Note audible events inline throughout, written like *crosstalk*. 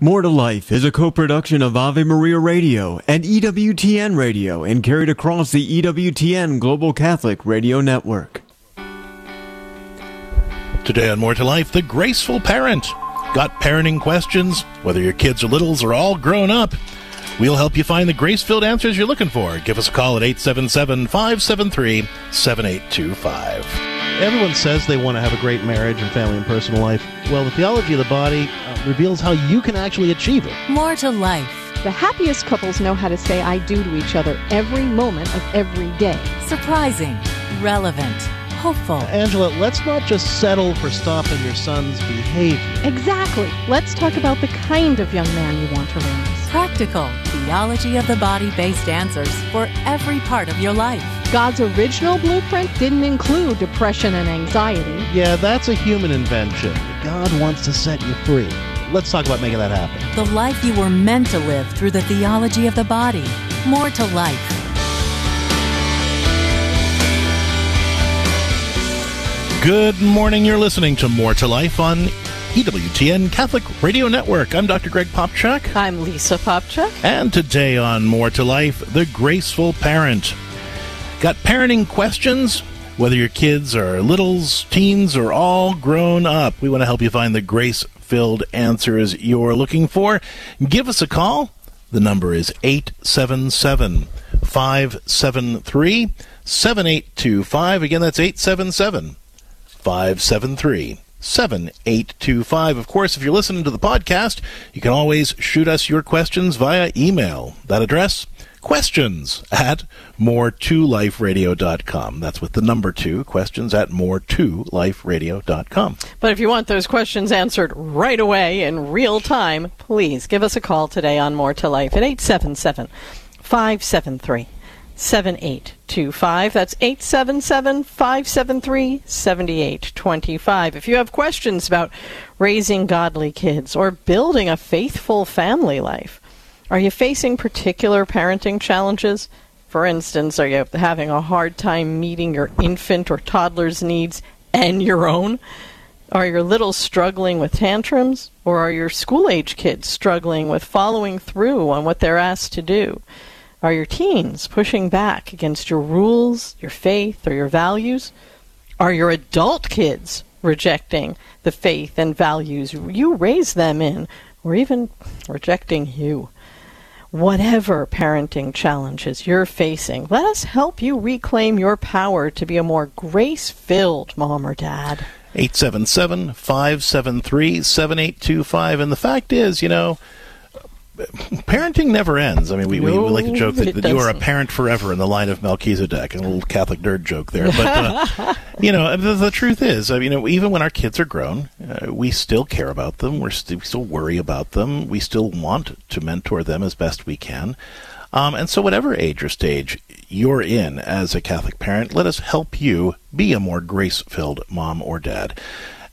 More to Life is a co-production of Ave Maria Radio and EWTN Radio and carried across the EWTN Global Catholic Radio Network. Today on More to Life, the graceful parent. Got parenting questions? Whether your kids are littles or all grown up, we'll help you find the grace filled answers you're looking for. Give us a call at 877 573 7825. Everyone says they want to have a great marriage and family and personal life. Well, the theology of the body uh, reveals how you can actually achieve it. More to life. The happiest couples know how to say I do to each other every moment of every day. Surprising, relevant, hopeful. Angela, let's not just settle for stopping your son's behavior. Exactly. Let's talk about the kind of young man you want to raise. Practical, theology of the body based answers for every part of your life. God's original blueprint didn't include depression and anxiety. Yeah, that's a human invention. God wants to set you free. Let's talk about making that happen. The life you were meant to live through the theology of the body. More to life. Good morning. You're listening to More to Life on EWTN Catholic Radio Network. I'm Dr. Greg Popcak. I'm Lisa Popcak. And today on More to Life, the graceful parent. Got parenting questions? Whether your kids are littles, teens, or all grown up, we want to help you find the grace filled answers you're looking for. Give us a call. The number is 877 573 7825. Again, that's 877 573 7825. Of course, if you're listening to the podcast, you can always shoot us your questions via email. That address, questions at more2liferadio.com. That's with the number two, questions at more2liferadio.com. But if you want those questions answered right away in real time, please give us a call today on More to Life at 877 573 7825. That's 877 573 7825. If you have questions about raising godly kids or building a faithful family life, are you facing particular parenting challenges? For instance, are you having a hard time meeting your infant or toddler's needs and your own? Are your littles struggling with tantrums? Or are your school age kids struggling with following through on what they're asked to do? Are your teens pushing back against your rules, your faith, or your values? Are your adult kids rejecting the faith and values you raised them in, or even rejecting you? Whatever parenting challenges you're facing, let us help you reclaim your power to be a more grace filled mom or dad. 877 573 7825. And the fact is, you know, parenting never ends. I mean, we, we, we like to joke that, *laughs* that you are a parent forever in the line of Melchizedek, a little Catholic nerd joke there. But, uh, *laughs* you know, the, the, truth is, I mean, you know, even when our kids are grown, uh, we still care about them. We're st- we still worry about them. We still want to mentor them as best we can. Um, and so, whatever age or stage you're in as a Catholic parent, let us help you be a more grace filled mom or dad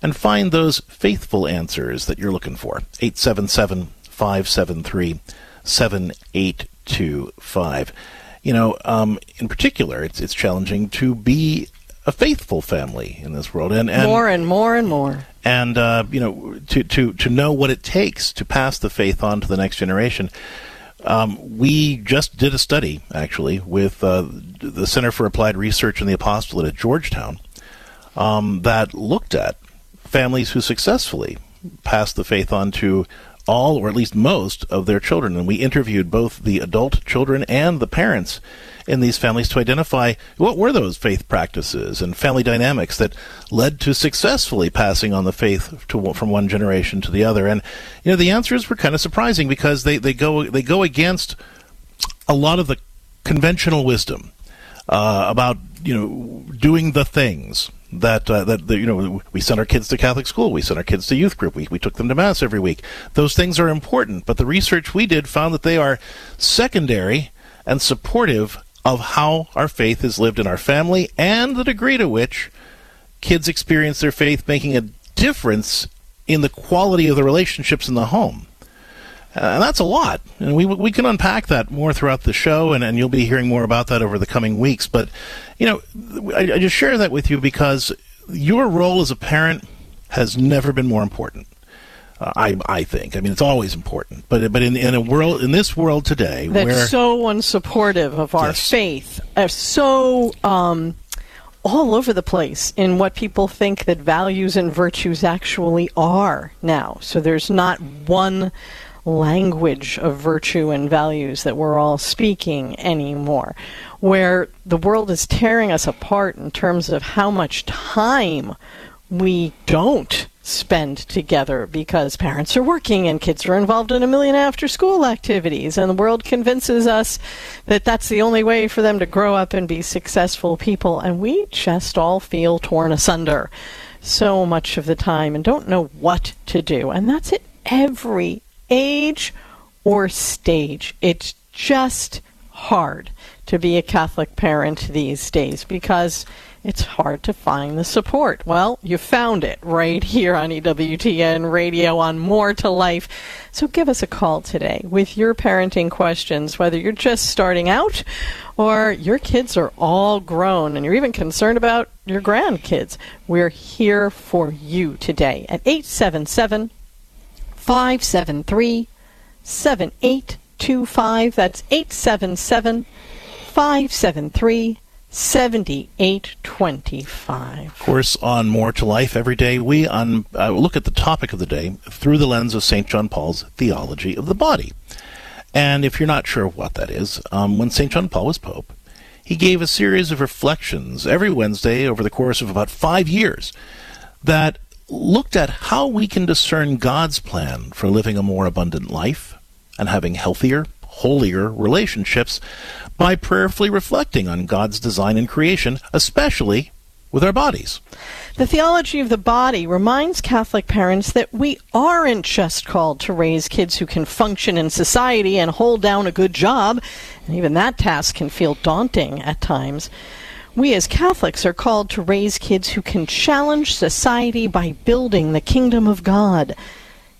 and find those faithful answers that you're looking for. 877 573 7825. You know, um, in particular, it's, it's challenging to be a faithful family in this world. And, and more and more and more. And, uh, you know, to, to, to know what it takes to pass the faith on to the next generation. Um, we just did a study, actually, with uh, the Center for Applied Research in the Apostolate at Georgetown um, that looked at families who successfully passed the faith on to all, or at least most, of their children. And we interviewed both the adult children and the parents in these families to identify what were those faith practices and family dynamics that led to successfully passing on the faith to, from one generation to the other. And you know, the answers were kind of surprising because they, they go they go against a lot of the conventional wisdom uh, about you know doing the things that uh, that the, you know we sent our kids to Catholic school, we sent our kids to youth group, we we took them to mass every week. Those things are important, but the research we did found that they are secondary and supportive of how our faith is lived in our family and the degree to which kids experience their faith making a difference in the quality of the relationships in the home. And that's a lot. And we, we can unpack that more throughout the show, and, and you'll be hearing more about that over the coming weeks. But, you know, I, I just share that with you because your role as a parent has never been more important. Uh, I I think. I mean, it's always important, but but in in a world in this world today, That's where so unsupportive of our Yes. faith, uh, so um, all over the place in what people think that values and virtues actually are now. So there's not one language of virtue and values that we're all speaking anymore. Where the world is tearing us apart in terms of how much time we don't spend together because parents are working and kids are involved in a million after school activities and the world convinces us that that's the only way for them to grow up and be successful people and we just all feel torn asunder so much of the time and don't know what to do and that's at every age or stage it's just hard to be a Catholic parent these days because it's hard to find the support. Well, you found it right here on EWTN Radio on More to Life. So give us a call today with your parenting questions, whether you're just starting out or your kids are all grown and you're even concerned about your grandkids. We're here for you today at 877 573 7825. That's 877 573 7825. Of course, on More to Life every day, we on, uh, look at the topic of the day through the lens of St. John Paul's theology of the body. And if you're not sure what that is, um, when St. John Paul was Pope, he gave a series of reflections every Wednesday over the course of about five years that looked at how we can discern God's plan for living a more abundant life and having healthier, holier relationships by prayerfully reflecting on God's design and creation, especially with our bodies. The theology of the body reminds Catholic parents that we aren't just called to raise kids who can function in society and hold down a good job, and even that task can feel daunting at times. We as Catholics are called to raise kids who can challenge society by building the kingdom of God.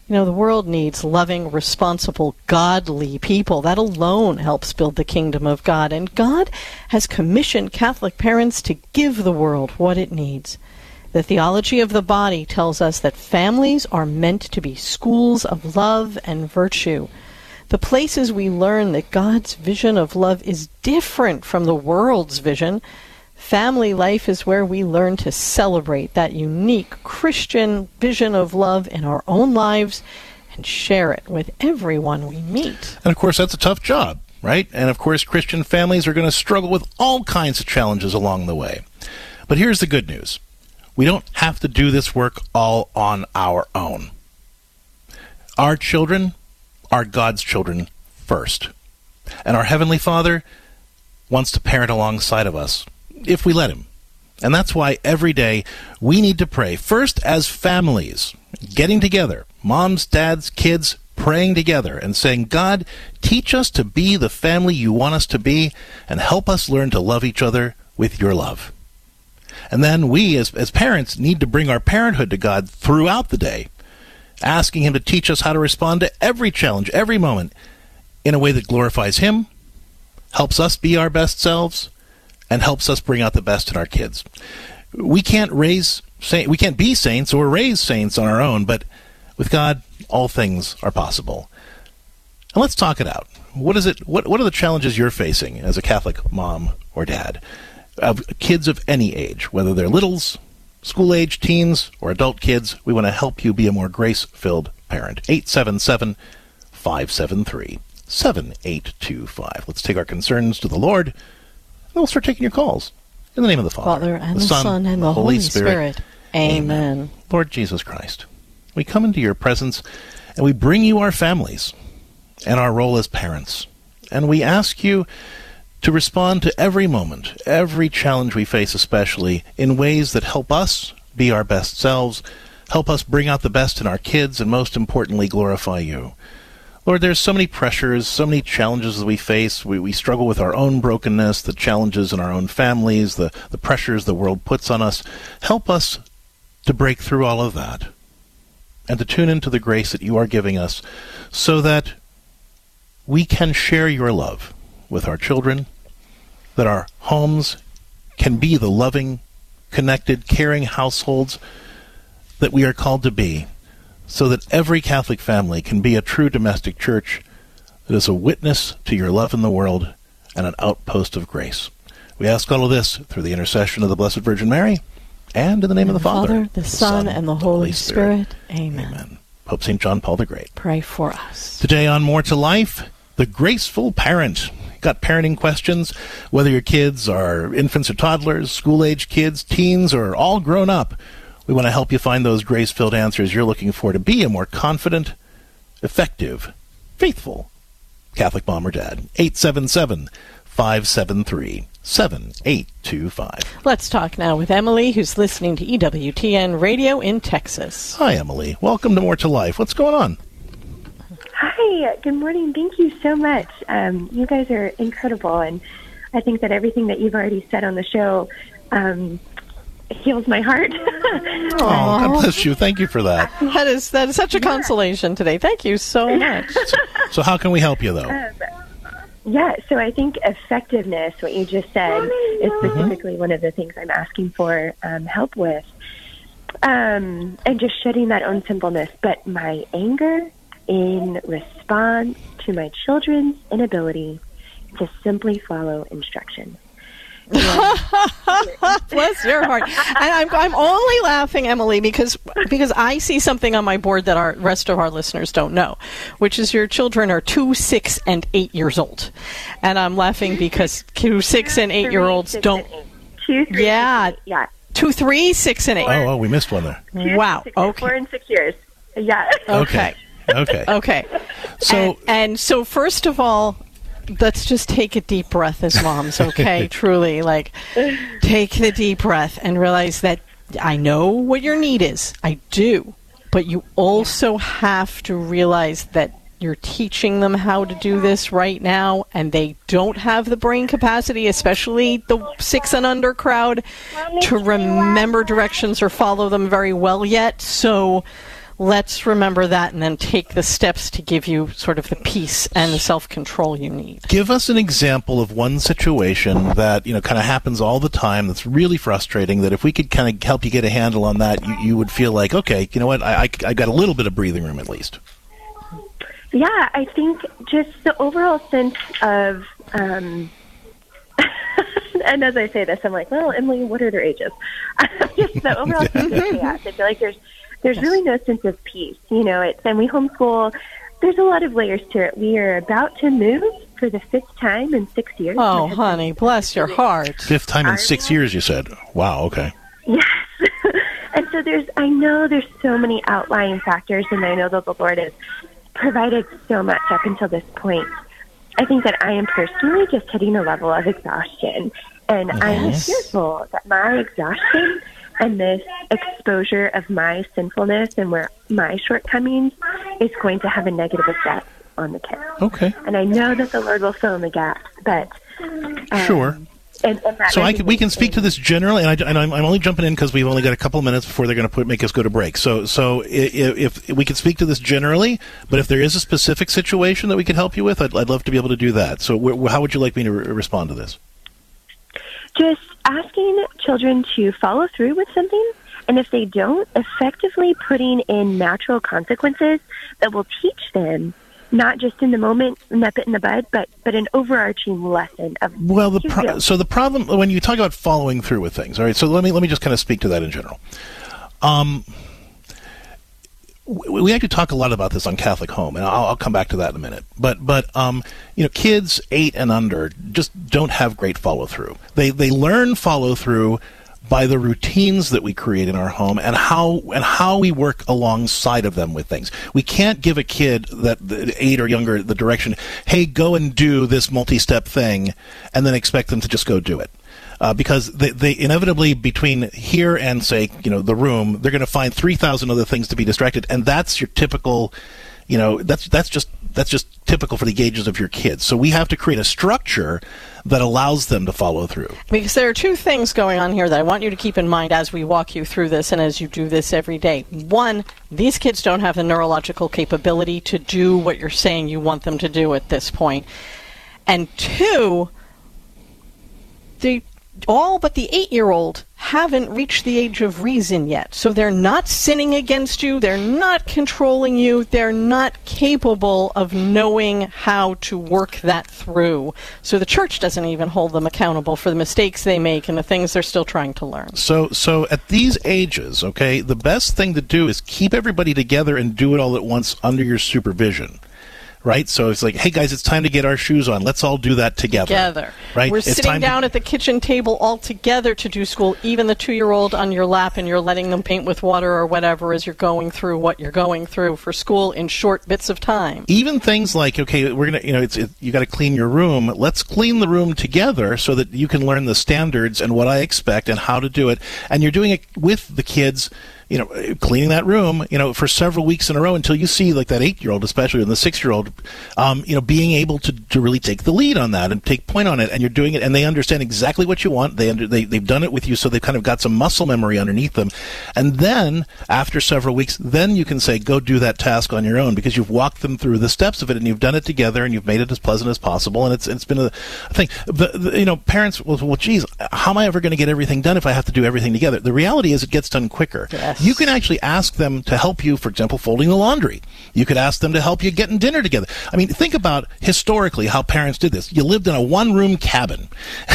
You know, the world needs loving, responsible, godly people. That alone helps build the kingdom of God. And God has commissioned Catholic parents to give the world what it needs. The theology of the body tells us that families are meant to be schools of love and virtue. The places we learn that God's vision of love is different from the world's vision. Family life is where we learn to celebrate that unique Christian vision of love in our own lives and share it with everyone we meet. And of course, that's a tough job, right? And of course, Christian families are going to struggle with all kinds of challenges along the way. But here's the good news we don't have to do this work all on our own. Our children are God's children first. And our Heavenly Father wants to parent alongside of us if we let Him. And that's why every day we need to pray, first as families, getting together, moms, dads, kids, praying together and saying, God, teach us to be the family you want us to be and help us learn to love each other with your love. And then we, as, as parents, need to bring our parenthood to God throughout the day, asking Him to teach us how to respond to every challenge, every moment, in a way that glorifies Him, helps us be our best selves, and helps us bring out the best in our kids. We can't raise we can't be saints or raise saints on our own, but with God, all things are possible. And let's talk it out. What is it? What What are the challenges you're facing as a Catholic mom or dad of kids of any age, whether they're littles, school age, teens, or adult kids? We want to help you be a more grace filled parent. 877 573 7825. Let's take our concerns to the Lord, and we'll start taking your calls. In the name of the Father, Father, and the, Son, and the Holy Spirit. Amen. Lord Jesus Christ, we come into your presence and we bring you our families and our role as parents. And we ask you to respond to every moment, every challenge we face, especially in ways that help us be our best selves, help us bring out the best in our kids, and most importantly, glorify you. Lord, there's so many pressures, so many challenges that we face. We, we struggle with our own brokenness, the challenges in our own families, the, the pressures the world puts on us. Help us to break through all of that and to tune into the grace that you are giving us so that we can share your love with our children, that our homes can be the loving, connected, caring households that we are called to be, so that every Catholic family can be a true domestic church that is a witness to your love in the world and an outpost of grace. We ask all of this through the intercession of the Blessed Virgin Mary and in the name of the Father, the Son, and the Holy Spirit. Amen. Amen. Pope St. John Paul the Great. Pray for us. Today on More to Life, the graceful parent. Got parenting questions, whether your kids are infants or toddlers, school age kids, teens, or all grown up. We want to help you find those grace filled answers you're looking for to be a more confident, effective, faithful Catholic mom or dad. 877 573 7825. Let's talk now with Emily, who's listening to EWTN Radio in Texas. Hi, Emily. Welcome to More to Life. What's going on? Hi, good morning. Thank you so much. Um, you guys are incredible, and I think that everything that you've already said on the show um, heals my heart. *laughs* Oh, God bless you. Thank you for that. That is that is such a consolation today. Thank you so *laughs* much. So, how can we help you, though? Um, yeah, so I think effectiveness, what you just said, is specifically one of the things I'm asking for um, help with. Um, and just shedding that own sinfulness. But my anger in response to my children's inability to simply follow instruction. *laughs* Bless your heart. And I'm, I'm only laughing, Emily, because because I see something on my board that our rest of our listeners don't know, which is your children are two, six, and eight years old, and I'm laughing because two, six, and eight year olds six, don't. Two, three, Yeah. six, eight. yeah. Two, three, six, and eight. Oh, oh, we missed one there. Two, Wow. six, Four Okay. and six years. Yeah. Okay. Okay. Okay. So, and, and so first of all let's just take a deep breath as moms okay? *laughs* Truly like take the deep breath and realize that i know what your need is. I do. But you also have to realize that you're teaching them how to do this right now and they don't have the brain capacity especially the six and under crowd to remember directions or follow them very well yet. So let's remember that and then take the steps to give you sort of the peace and the self control you need. give us an example of one situation that you know kind of happens all the time that's really frustrating that if we could kind of help you get a handle on that you, you would feel like okay you know what I, I, I got a little bit of breathing room at least Yeah, I think just the overall sense of, um, *laughs* and as I say this, I'm like, well, Emily, what are their ages? *laughs* just the overall *laughs* sense of chaos. I feel like there's there's really no sense of peace. You know, it's and we homeschool. There's a lot of layers to it. We are about to move for the fifth time in six years. Oh, My honey, bless your heart. fifth time in six years you said wow okay Yes. *laughs* and so there's, I know there's so many outlying factors, and I know that the Lord has provided so much up until this point. I think that I am personally just hitting a level of exhaustion, and I'm fearful that my exhaustion and this exposure of my sinfulness and where my shortcomings is going to have a negative effect on the kids. okay And I know that the Lord will fill in the gaps, but um, sure And, and so I can, we can speak to this generally, and, I, and I'm, I'm only jumping in because we've only got a couple of minutes before they're going to put make us go to break. So, so i- i- if we can speak to this generally, but if there is a specific situation that we could help you with, I'd, I'd love to be able to do that. So, wh- how would you like me to re- respond to this? Just asking children to follow through with something and if they don't effectively putting in natural consequences that will teach them not just in the moment nip it in the bud but but an overarching lesson of Well, the pro- so the problem when you talk about following through with things, all right. So let me let me just kind of speak to that in general. Um, we actually talk a lot about this on Catholic Home, and I'll, I'll come back to that in a minute. But but um, you know, kids eight and under just don't have great follow through. They they learn follow through by the routines that we create in our home and how and how we work alongside of them with things. We can't give a kid that eight or younger the direction, hey, go and do this multi-step thing, and then expect them to just go do it. Uh, because they, they inevitably between here and say you know the room they're going to find 3000 other things to be distracted and that's your typical you know that's that's just that's just typical for the ages of your kids so we have to create a structure that allows them to follow through Because there are two things going on here that I want you to keep in mind as we walk you through this and as you do this every day. One, these kids don't have the neurological capability to do what you're saying you want them to do at this point. And two, they all but the eight year old haven't reached the age of reason yet. So they're not sinning against you, they're not controlling you, they're not capable of knowing how to work that through. So the church doesn't even hold them accountable for the mistakes they make and the things they're still trying to learn. So, so at these ages, okay, the best thing to do is keep everybody together and do it all at once under your supervision. Right, so it's like, hey guys, it's time to get our shoes on. Let's all do that together. Together, right? We're It's sitting time to- down at the kitchen table all together to do school. Even the two-year-old on your lap, and you're letting them paint with water or whatever as you're going through what you're going through for school in short bits of time. even things like okay we're gonna you know it's it, you got to clean your room let's clean the room together so that you can learn the standards and what i expect and how to do it and you're doing it with the kids you know cleaning that room you know for several weeks in a row until you see like that eight year old especially and the six year old um, you know being able to, to really take the lead on that and take point on it. And you're doing it and they understand exactly what you want. They, under, they they've done it with you so they've kind of got some muscle memory underneath them. And then after several weeks then you can say go do that task on your own because you've walked them through the steps of it and you've done it together and you've made it as pleasant as possible and it's it's been a, thing. The, the, you know parents well, well geez how am i ever going to get everything done if i have to do everything together? The reality is it gets done quicker Yes. you can actually ask them to help you for example folding the laundry you could ask them to help you getting dinner together i mean think about historically how parents did this you lived in a one room cabin *laughs*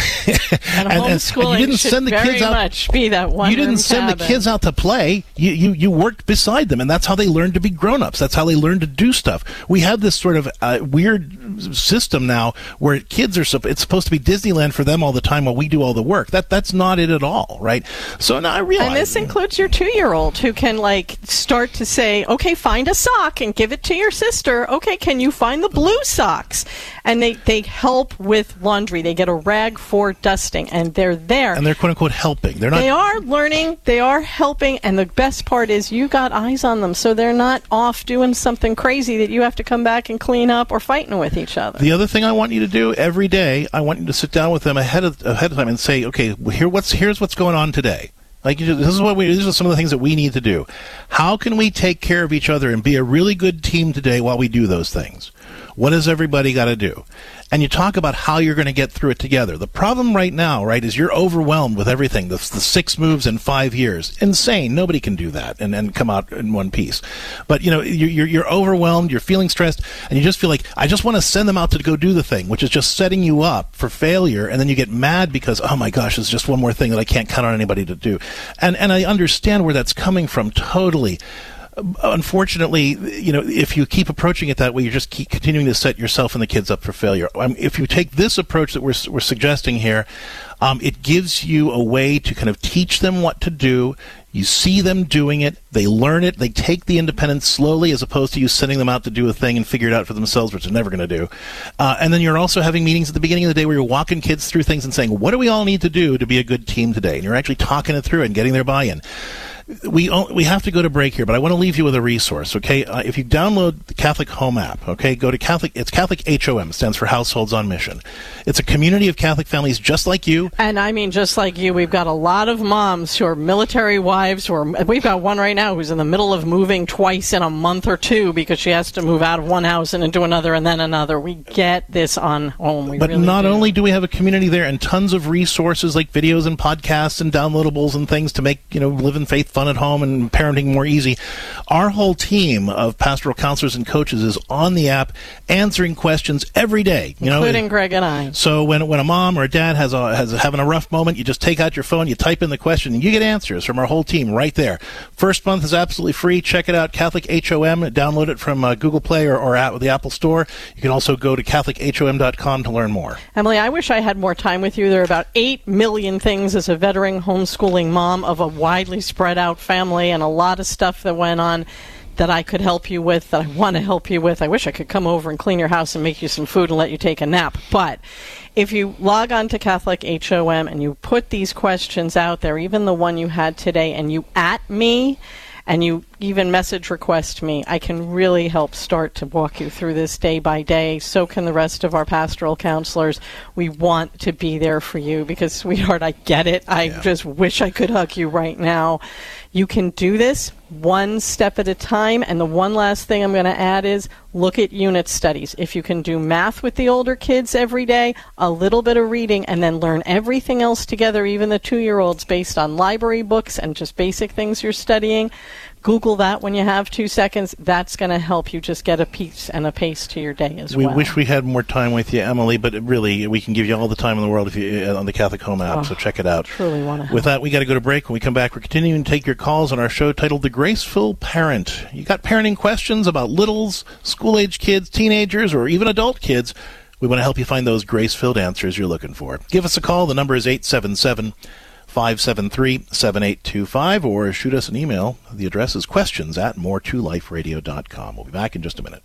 And, homeschooling you didn't send the kids out much be that one. you didn't send the kids out to play. You, you you worked beside them, and that's how they learned to be grown-ups. That's how they learned to do stuff. We have this sort of uh, weird system now where kids are. supp- It's supposed to be Disneyland for them all the time while we do all the work. That that's not it at all, right? So now I realize. And this includes your two-year-old who can like start to say, "Okay, find a sock and give it to your sister." Okay, can you find the blue socks? And they they help with laundry. They get a rag for dusting, and they're there. and they're quote unquote helping. They're not. They are learning, they are helping, and the best part is you got eyes on them, so they're not off doing something crazy that you have to come back and clean up or fighting with each other. The other thing I want you to do every day, I want you to sit down with them ahead of ahead of time and say, okay, here what's here's what's going on today. Like this is what we these are some of the things that we need to do. How can we take care of each other and be a really good team today while we do those things? What does everybody got to do? And you talk about how you're going to get through it together. The problem right now, right, is you're overwhelmed with everything. The, the six moves in five years, insane. Nobody can do that and, and come out in one piece. But you know, you're, you're, overwhelmed. You're feeling stressed, and you just feel like I just want to send them out to go do the thing, which is just setting you up for failure. And then you get mad because oh my gosh, it's just one more thing that I can't count on anybody to do. And and I understand where that's coming from totally unfortunately, you know, if you keep approaching it that way, you're just keep continuing to set yourself and the kids up for failure. Um, if you take this approach that we're, we're suggesting here, um, it gives you a way to kind of teach them what to do. You see them doing it, they learn it, they take the independence slowly as opposed to you sending them out to do a thing and figure it out for themselves, which they're never going to do. Uh, and then you're also having meetings at the beginning of the day where you're walking kids through things and saying, what do we all need to do to be a good team today? And you're actually talking it through and getting their buy in we we have to go to break here, but I want to leave you with a resource. Okay, uh, if you download the Catholic Home app, okay, go to Catholic. It's Catholic HOM. Stands for Households on Mission. It's a community of Catholic families just like you. And I mean, just like you, we've got a lot of moms who are military wives. Who are, we've got one right now who's in the middle of moving twice in a month or two because she has to move out of one house and into another and then another. We get this on home. We But really not do. only do we have a community there and tons of resources like videos and podcasts and downloadables and things to make you know live in faith fun at home and parenting more easy, our whole team of pastoral counselors and coaches is on the app answering questions every day. You know, including Greg and I. So when when a mom or a dad has a has having a rough moment, you just take out your phone, you type in the question, and you get answers from our whole team right there. First month is absolutely free. Check it out, Catholic HOM. Download it from uh, Google Play or, or at the Apple Store. You can also go to CatholicHOM.com to learn more. Emily, I wish I had more time with you. There are about 8 million things as a veteran homeschooling mom of a widely spread out family and a lot of stuff that went on that I could help you with, that I want to help you with. I wish I could come over and clean your house and make you some food and let you take a nap. But if you log on to Catholic HOM and you put these questions out there, even the one you had today, and you at me, and you even message request me. I can really help start to walk you through this day by day. So can the rest of our pastoral counselors. We want to be there for you because, sweetheart, I get it. I Yeah. just wish I could hug you right now. You can do this one step at a time. And the one last thing I'm going to add is look at unit studies. If you can do math with the older kids every day, a little bit of reading, and then learn everything else together, even the two year olds, based on library books and just basic things you're studying. Google that when you have two seconds. That's going to help you just get a piece and a pace to your day as We well. We wish we had more time with you, Emily, but really, we can give you all the time in the world if you uh, on the Catholic Home app. so check it out. Oh, truly wanna. With that, we got to go to break. When we come back, we're continuing to take your calls on our show titled "The Graceful Parent." You got parenting questions about littles, school-age kids, teenagers, or even adult kids? We want to help you find those grace-filled answers you're looking for. Give us a call. The number is eight seven seven. 573-7825 or shoot us an email. The address is questions at more2liferadio.com. We'll be back in just a minute.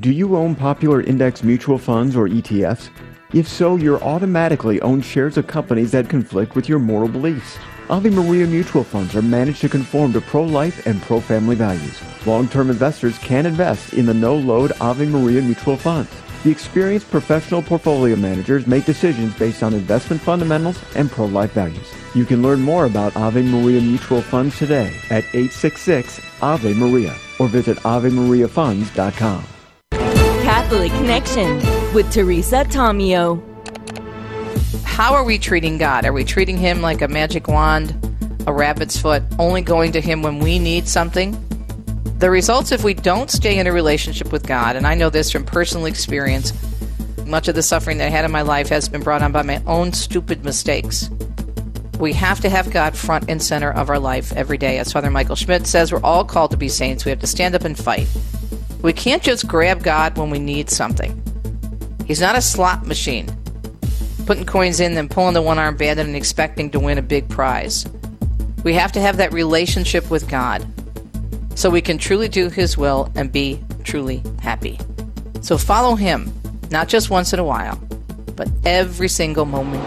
Do you own popular index mutual funds or ETFs? If so, you're automatically own shares of companies that conflict with your moral beliefs. Ave Maria mutual funds are managed to conform to pro-life and pro-family values. Long-term investors can invest in the no-load Ave Maria mutual funds. The experienced professional portfolio managers make decisions based on investment fundamentals and pro-life values. You can learn more about Ave Maria mutual funds today at 866 Ave Maria or visit AveMariaFunds.com. Catholic Connection with Teresa Tomeo. How are we treating God? Are we treating Him like a magic wand, a rabbit's foot, only going to Him when we need something? The results if we don't stay in a relationship with God, and I know this from personal experience, much of the suffering that I had in my life has been brought on by my own stupid mistakes. We have to have God front and center of our life every day. As Father Michael Schmitz says, we're all called to be saints. We have to stand up and fight. We can't just grab God when we need something. He's not a slot machine, putting coins in, then pulling the one arm bandit and expecting to win a big prize. We have to have that relationship with God so we can truly do His will and be truly happy. So follow Him, not just once in a while, but every single moment.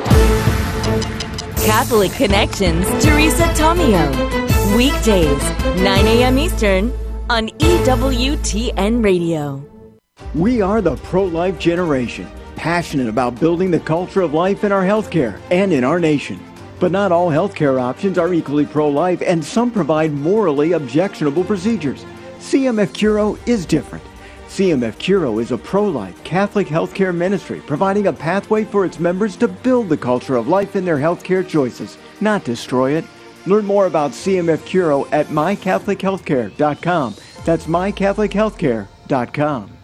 Catholic Connections, Teresa Tomeo. Weekdays, 9 a.m. Eastern on E EWTN Radio. We are the pro life generation, passionate about building the culture of life in our healthcare and in our nation. But not all healthcare options are equally pro life, and some provide morally objectionable procedures. CMF Curo is different. CMF Curo is a pro life Catholic healthcare ministry providing a pathway for its members to build the culture of life in their healthcare choices, not destroy it. Learn more about CMF Curo at mycatholichealthcare.com. That's mycatholichealthcare.com.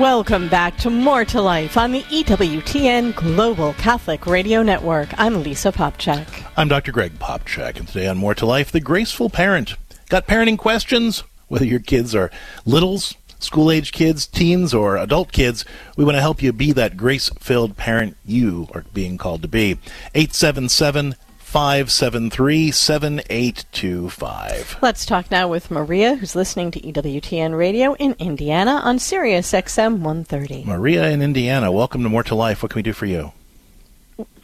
Welcome back to More to Life on the EWTN Global Catholic Radio Network. I'm Lisa Popcak. I'm Dr. Greg Popcak, and today on More to Life, the graceful parent. Got parenting questions? Whether your kids are littles, school age kids, teens, or adult kids, we want to help you be that grace filled parent you are being called to be. 877 573 7825. Let's talk now with Maria, who's listening to EWTN Radio in Indiana on Sirius XM 130. Maria in Indiana, welcome to More to Life. What can we do for you?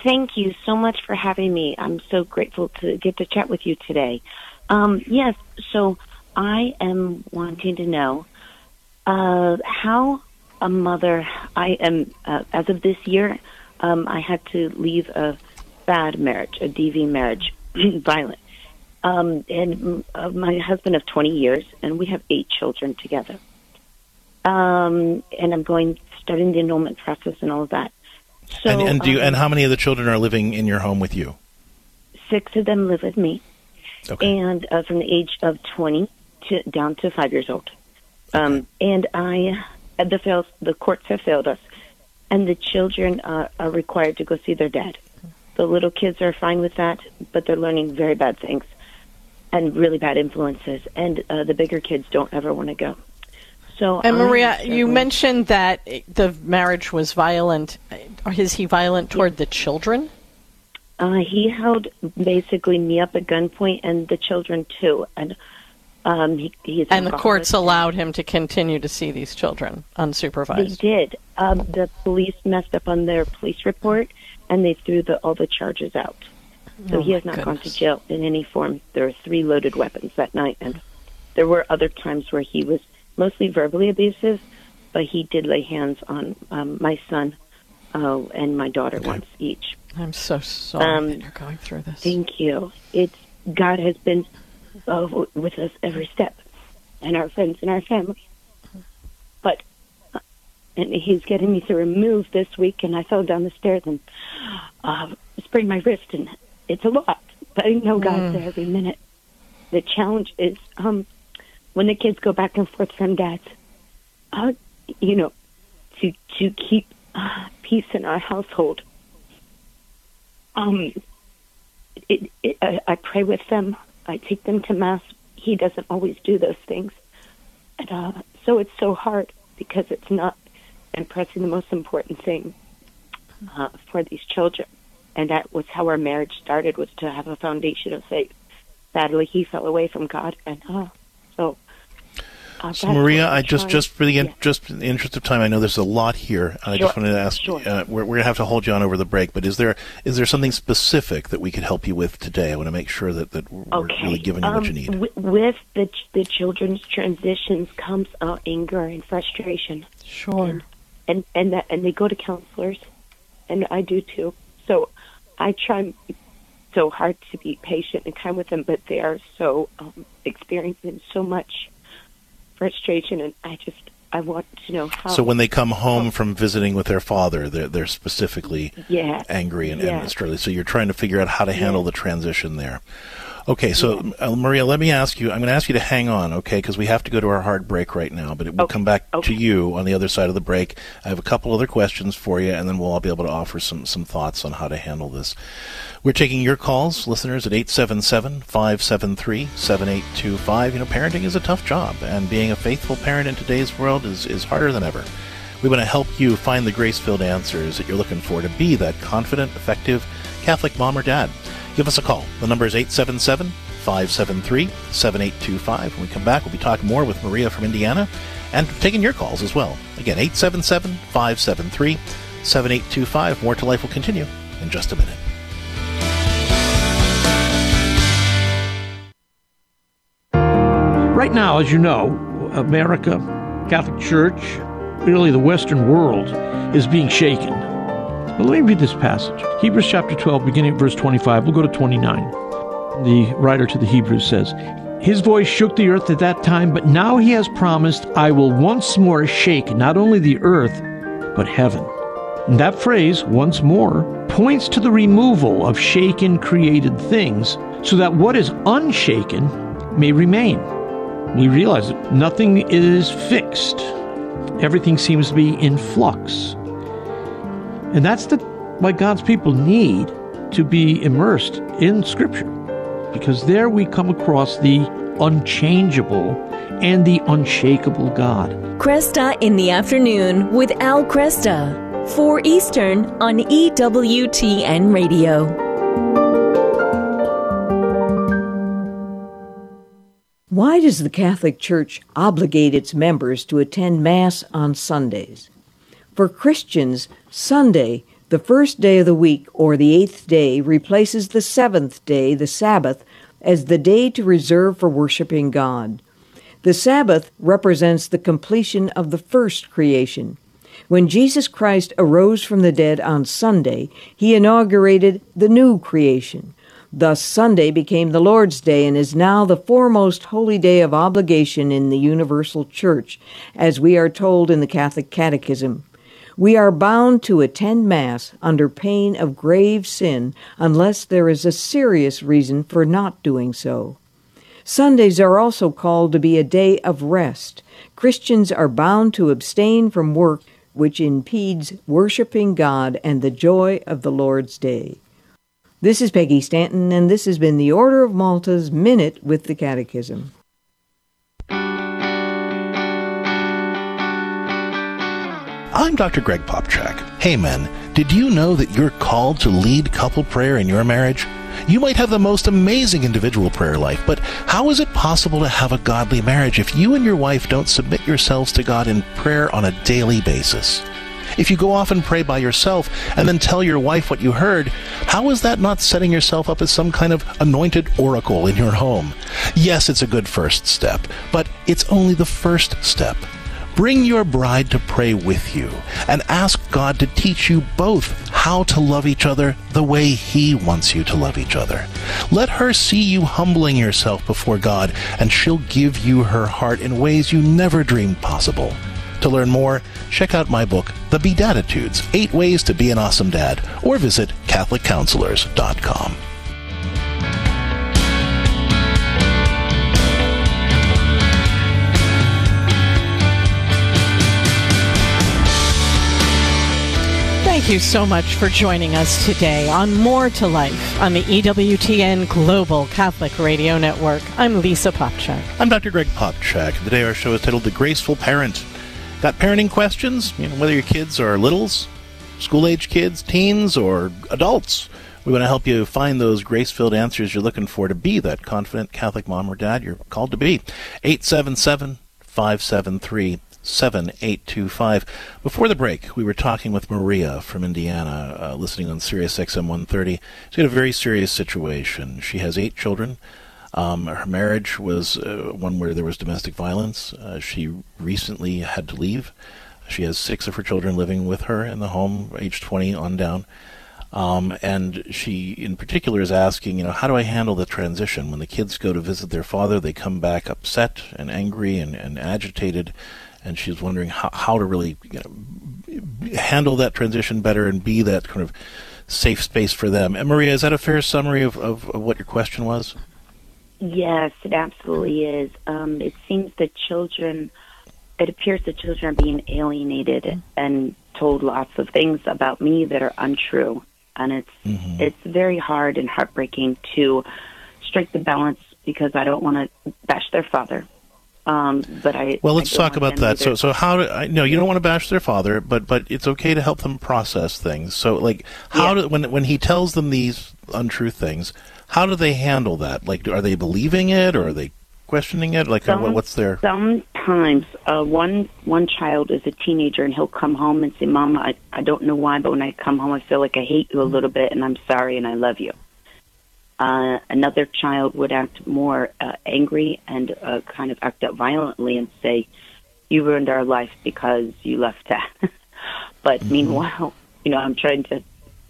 Thank you so much for having me. I'm so grateful to get to chat with you today. Um, yes, so I am wanting to know uh, how a mother. I am uh, as of this year. Um, I had to leave a bad marriage, a DV marriage, *clears throat* violent. Um, and uh, my husband of 20 years, and we have eight children together. Um, and I'm going starting the enrollment process and all of that. So, and, and do you, um, and how many of the children are living in your home with you? six of them live with me, Okay. and uh, from the age of 20 to down to five years old. Um, and I, the fails, the courts have failed us, and the children uh, are required to go see their dad. The little kids are fine with that, but they're learning very bad things and really bad influences, and uh, the bigger kids don't ever want to go. So, And Maria, you mentioned that the marriage was violent. Is he violent toward the children? Uh, he held basically me up at gunpoint and the children too, and um, he, he's And the courts allowed him to continue to see these children unsupervised. They did. Um, the police messed up on their police report, and they threw the, all the charges out. So Oh, he has not gone to jail in any form. There were three loaded weapons that night, and there were other times where he was mostly verbally abusive, but he did lay hands on um, my son uh, and my daughter once each. I'm so sorry Um, that you're going through this. Thank you. It's God has been uh, with us every step, and our friends and our family. But and He's getting me through a move this week, and I fell down the stairs and uh, sprained my wrist, and it's a lot. But I know God's there every minute. The challenge is um, when the kids go back and forth from dad's. Uh, you know, to to keep uh, peace in our household. Um, it, it, I, I pray with them. I take them to mass. He doesn't always do those things, and uh, so it's so hard because it's not impressing the most important thing uh, for these children, and that was how our marriage started. Was to have a foundation of faith. Sadly, he fell away from God, and uh, so. Uh, So Maria, I'm just just for the in, yeah. just in the interest of time, I know there's a lot here, and I just wanted to ask. sure. Uh, we're, we're gonna have to hold you on over the break, but is there is there something specific that we could help you with today? I want to make sure that, that we're Okay. really giving you what you Um, need. wi- with the ch- the children's transitions comes uh, anger and frustration, Sure. and and and that and they go to counselors, and I do too. So I try so hard to be patient and kind with them, but they are so um, experiencing so much frustration, and I just I want to know how. So when they come home from visiting with their father, they're they're specifically yeah, angry and, yeah. and struggling. So you're trying to figure out how to handle Yeah. the transition there. Okay, so uh, Maria, let me ask you. I'm going to ask you to hang on, okay? Because we have to go to our hard break right now. But it will Okay, come back okay. to you on the other side of the break. I have a couple other questions for you, and then we'll all be able to offer some some thoughts on how to handle this. We're taking your calls, listeners, at 877-573-7825. You know, parenting is a tough job, and being a faithful parent in today's world is, is harder than ever. We want to help you find the grace-filled answers that you're looking for to be that confident, effective Catholic mom or dad. Give us a call. The number is 877-573-7825. When we come back, we'll be talking more with Maria from Indiana and taking your calls as well. Again, 877-573-7825. More to Life will continue in just a minute. Right now, as you know, America, Catholic Church, really the Western world, is being shaken. Let me read this passage Hebrews chapter 12, beginning at verse 25. We'll go to 29. The writer to the Hebrews says, His voice shook the earth at that time, but now he has promised, I will once more shake not only the earth, but heaven. And that phrase, once more, points to the removal of shaken created things so that what is unshaken may remain. We realize that nothing is fixed, everything seems to be in flux. And that's the, what God's people need to be immersed in Scripture, because there we come across the unchangeable and the unshakable God. Kresta in the afternoon with Al Kresta. 4 Eastern on E EWTN Radio. Why does the Catholic Church obligate its members to attend Mass on Sundays? For Christians, Sunday, the first day of the week or the eighth day, replaces the seventh day, the Sabbath, as the day to reserve for worshiping God. The Sabbath represents the completion of the first creation. When Jesus Christ arose from the dead on Sunday, he inaugurated the new creation. Thus, Sunday became the Lord's Day and is now the foremost holy day of obligation in the universal church, as we are told in the Catholic Catechism. We are bound to attend Mass under pain of grave sin unless there is a serious reason for not doing so. Sundays are also called to be a day of rest. Christians are bound to abstain from work which impedes worshiping God and the joy of the Lord's Day. This is Peggy Stanton, and this has been the Order of Malta's Minute with the Catechism. I'm Dr. Greg Popcak. Hey men, did you know that you're called to lead couple prayer in your marriage? You might have the most amazing individual prayer life, but how is it possible to have a godly marriage if you and your wife don't submit yourselves to God in prayer on a daily basis? If you go off and pray by yourself and then tell your wife what you heard, how is that not setting yourself up as some kind of anointed oracle in your home? Yes, it's a good first step, but it's only the first step. Bring your bride to pray with you and ask God to teach you both how to love each other the way He wants you to love each other. Let her see you humbling yourself before God, and she'll give you her heart in ways you never dreamed possible. To learn more, check out my book, The Bedatitudes Eight Ways to Be an Awesome Dad, or visit CatholicCounselors.com. Thank you so much for joining us today on More to Life on the EWTN Global Catholic Radio Network. I'm Lisa Popcak. I'm Dr. Greg Popcak. Today our show is titled The Graceful Parent. Got parenting questions? You know, whether your kids are littles, school-age kids, teens, or adults. We want to help you find those grace-filled answers you're looking for to be that confident Catholic mom or dad you're called to be. 877 573 7825. Before the break, we were talking with Maria from Indiana, uh, listening on Sirius XM 130. She had a very serious situation. She has eight children. Um, her marriage was uh, one where there was domestic violence. Uh, she recently had to leave. She has six of her children living with her in the home, age 20 on down. Um, and she, in particular, is asking, you know, how do I handle the transition? When the kids go to visit their father, they come back upset and angry and, and agitated and she's wondering how, how to really you know, handle that transition better and be that kind of safe space for them. And Maria, is that a fair summary of, of, of what your question was? Yes, it absolutely is. Um, it seems that children, it appears that children are being alienated and told lots of things about me that are untrue, and it's mm-hmm. it's very hard and heartbreaking to strike the balance because I don't want to bash their father. Um, but I well, let's I talk about that. So, so how do I? No, you don't want to bash their father, but but it's okay to help them process things. So, like, how yeah. do when when he tells them these untrue things, how do they handle that? Like, are they believing it, or are they questioning it? Like, Some, what's their? Sometimes, uh, one one child is a teenager, and he'll come home and say, "Mama, I I don't know why, but when I come home, I feel like I hate you a little bit, and I'm sorry, and I love you." Uh, another child would act more uh, angry and uh, kind of act up violently and say, "You ruined our life because you left that." *laughs* but mm-hmm. meanwhile, *laughs* you know, I'm trying to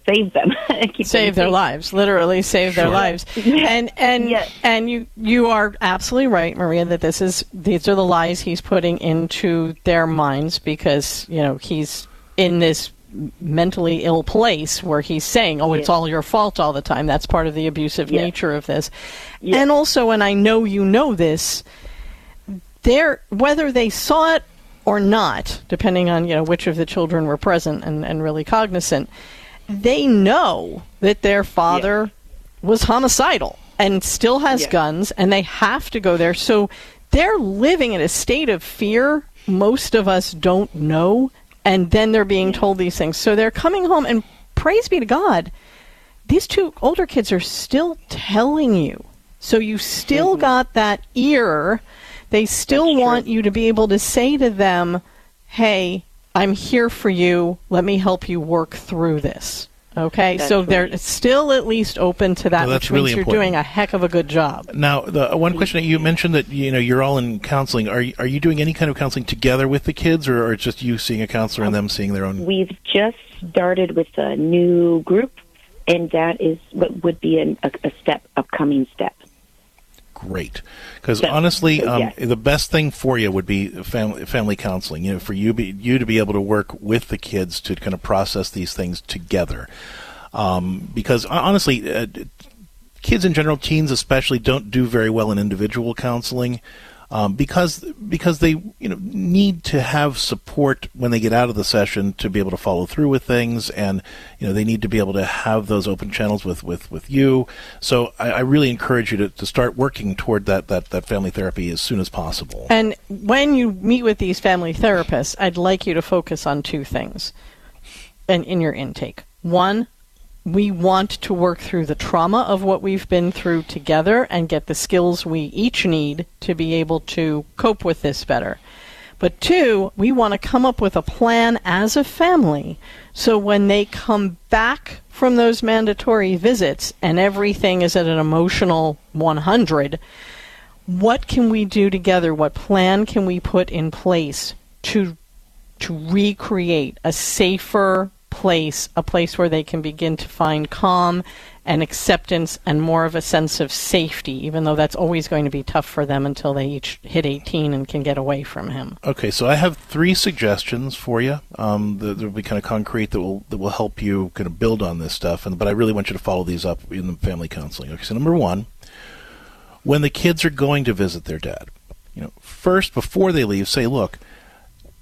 save them, *laughs* save their lives, literally save sure. their lives. And and yes. and you you are absolutely right, Maria, that this is these are the lies he's putting into their minds because you know he's in this mentally ill place where he's saying, "Oh, it's all your fault all the time." That's part of the abusive nature of this. And also, and I know you know this, there whether they saw it or not, depending on you know which of the children were present and, and really cognizant, they know that their father was homicidal and still has guns, and they have to go there. So they're living in a state of fear most of us don't know and then they're being told these things. So they're coming home, and praise be to God, these two older kids are still telling you. So you still mm-hmm. got that ear. They still want you to be able to say to them, hey, I'm here for you. Let me help you work through this. Okay, that's so right. they're still at least open to that, well, which means really you're important. doing a heck of a good job. Now, the uh, one question that you mentioned that you know you're all in counseling. Are you, are you doing any kind of counseling together with the kids, or, or it's just you seeing a counselor and them seeing their own? We've just started with a new group, and that is what would be a, a step, upcoming step great. Because honestly um, yes. the best thing for you would be family family counseling you know for you be, you to be able to work with the kids to kind of process these things together. Um, because honestly uh, kids in general teens especially don't do very well in individual counseling um, because because they you know need to have support when they get out of the session to be able to follow through with things, and you know they need to be able to have those open channels with with, with you. So I, I really encourage you to, to start working toward that, that that family therapy as soon as possible. And when you meet with these family therapists, I'd like you to focus on two things, and in your intake. One, we want to work through the trauma of what we've been through together and get the skills we each need to be able to cope with this better. But two, we want to come up with a plan as a family so when they come back from those mandatory visits and everything is at an emotional 100, what can we do together? What plan can we put in place to to recreate a safer place, a place where they can begin to find calm and acceptance and more of a sense of safety, even though that's always going to be tough for them until they each hit 18 and can get away from him. Okay, so I have three suggestions for you um, that, will be kind of concrete that will that will help you kind of build on this stuff. And but I really want you to follow these up in the family counseling. Okay, so number one, when the kids are going to visit their dad, you know, first before they leave, say, look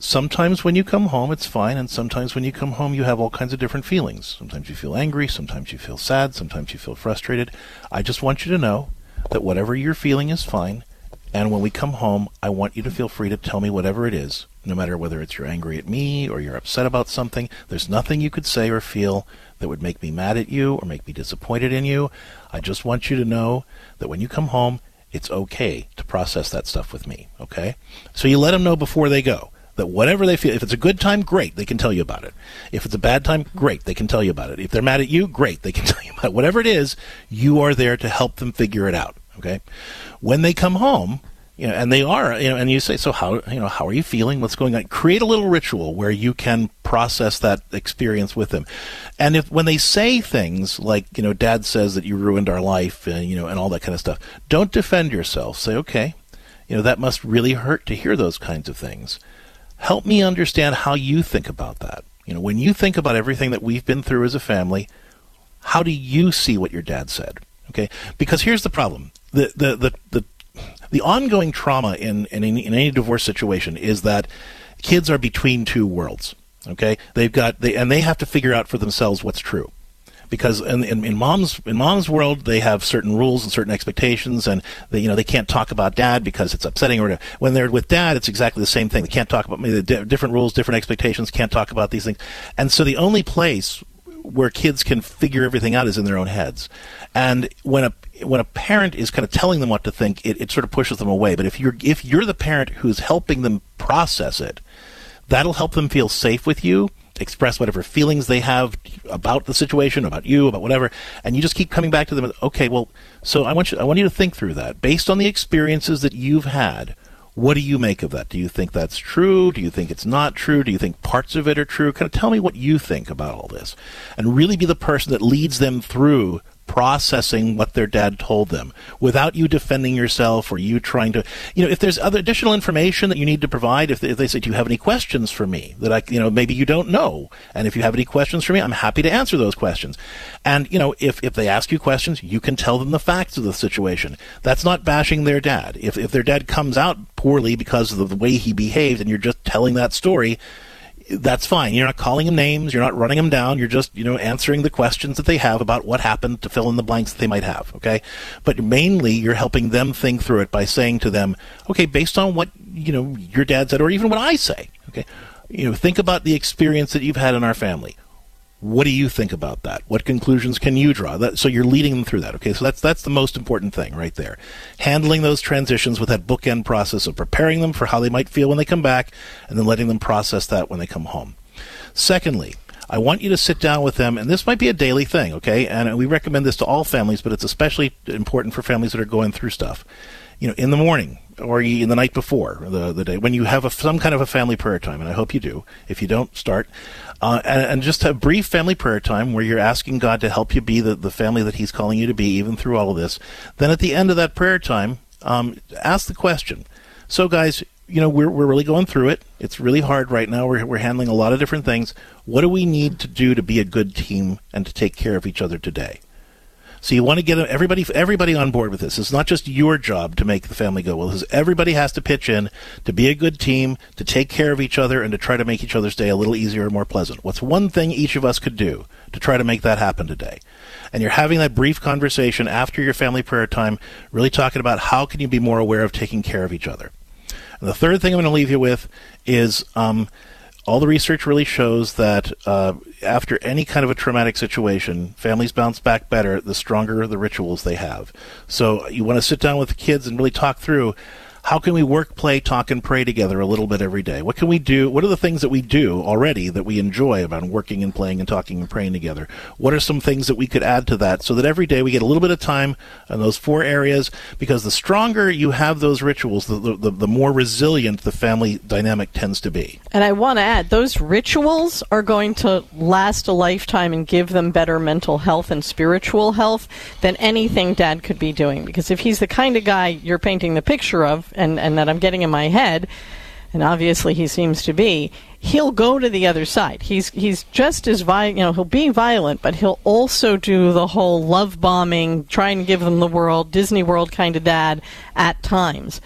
sometimes when you come home it's fine and sometimes when you come home you have all kinds of different feelings. Sometimes you feel angry sometimes you feel sad sometimes you feel frustrated. I just want you to know that whatever you're feeling is fine and when we come home i want you to feel free to tell me whatever it is no matter whether it's you're angry at me or you're upset about something. There's nothing you could say or feel that would make me mad at you or make me disappointed in you. I just want you to know that when you come home it's okay to process that stuff with me okay? So you let them know before they go that whatever they feel, if it's a good time, great, they can tell you about it. If it's a bad time, great, they can tell you about it. If they're mad at you, great, they can *laughs* tell you about it. Whatever it is, you are there to help them figure it out. Okay? When they come home, you know, and they are, you know, and you say, so how, you know, how are you feeling? What's going on? Create a little ritual where you can process that experience with them. And if, when they say things like, you know, dad says that you ruined our life and, you know, and all that kind of stuff, don't defend yourself. Say, okay, you know, that must really hurt to hear those kinds of things. Help me understand how you think about that. You know, when you think about everything that we've been through as a family, how do you see what your dad said? Okay, because here's the problem: the the the the, the ongoing trauma in, in in any divorce situation is that kids are between two worlds. Okay, they've got they and they have to figure out for themselves what's true because in, in, in, mom's in mom's world they have certain rules and certain expectations and they you know they can't talk about dad because it's upsetting or when they're with dad it's exactly the same thing. They can't talk about different rules different expectations can't talk about these things. And so the only place where kids can figure everything out is in their own heads. And when a when a parent is kind of telling them what to think it, it sort of pushes them away. But if you're if you're the parent who's helping them process it that'll help them feel safe with you express whatever feelings they have about the situation, about you, about whatever, and you just keep coming back to them. Okay, well, so I want you, I want you to think through that based on the experiences that you've had. What do you make of that? Do you think that's true? Do you think it's not true? Do you think parts of it are true? Kind of tell me what you think about all this, and really be the person that leads them through processing what their dad told them without you defending yourself or you trying to you know if there's other additional information that you need to provide if they, if they say do you have any questions for me? that i you know maybe you don't know. And if you have any questions for me i'm happy to answer those questions. And you know if if they ask you questions you can tell them the facts of the situation. That's not bashing their dad. If if their dad comes out poorly because of the way he behaved and you're just telling that story that's fine. You're not calling them names. You're not running them down. You're just, you know, answering the questions that they have about what happened to fill in the blanks that they might have. Okay. But mainly you're helping them think through it by saying to them, okay, based on what, you know, your dad said or even what I say. Okay. You know, think about the experience that you've had in our family. What do you think about that? What conclusions can you draw? That, so you're leading them through that. Okay, so that's that's the most important thing right there. Handling those transitions with that bookend process of preparing them for how they might feel when they come back, and then letting them process that when they come home. Secondly, I want you to sit down with them, and this might be a daily thing, okay? And we recommend this to all families, but it's especially important for families that are going through stuff. You know, in the morning or in the night before the the day when you have a, some kind of a family prayer time, and I hope you do. If you don't, start uh, and, and, just a brief family prayer time where you're asking God to help you be the, the family that He's calling you to be, even through all of this. Then at the end of that prayer time, um, ask the question. So, guys, you know, we're, we're really going through it. It's really hard right now. We're, we're handling a lot of different things. What do we need to do to be a good team and to take care of each other today? So you want to get everybody everybody on board with this. It's not just your job to make the family go well. everybody has to pitch in to be a good team, to take care of each other, and to try to make each other's day a little easier and more pleasant. What's one thing each of us could do to try to make that happen today? And you're having that brief conversation after your family prayer time, really talking about how can you be more aware of taking care of each other. And the third thing I'm going to leave you with is um, all the research really shows that uh, after any kind of a traumatic situation, families bounce back better the stronger the rituals they have. So you want to sit down with the kids and really talk through How can we work, play, talk, and pray together a little bit every day? What can we do? What are the things that we do already that we enjoy about working and playing and talking and praying together? What are some things that we could add to that so that every day we get a little bit of time in those four areas? Because the stronger you have those rituals, the, the, the more resilient the family dynamic tends to be. And I want to add, those rituals are going to last a lifetime and give them better mental health and spiritual health than anything dad could be doing. Because if he's the kind of guy you're painting the picture of, and, and that I'm getting in my head, and obviously he seems to be, he'll go to the other side. He's he's just as violent. you know he'll be violent, but he'll also do the whole love bombing, trying to give them the world, Disney World kind of dad at times.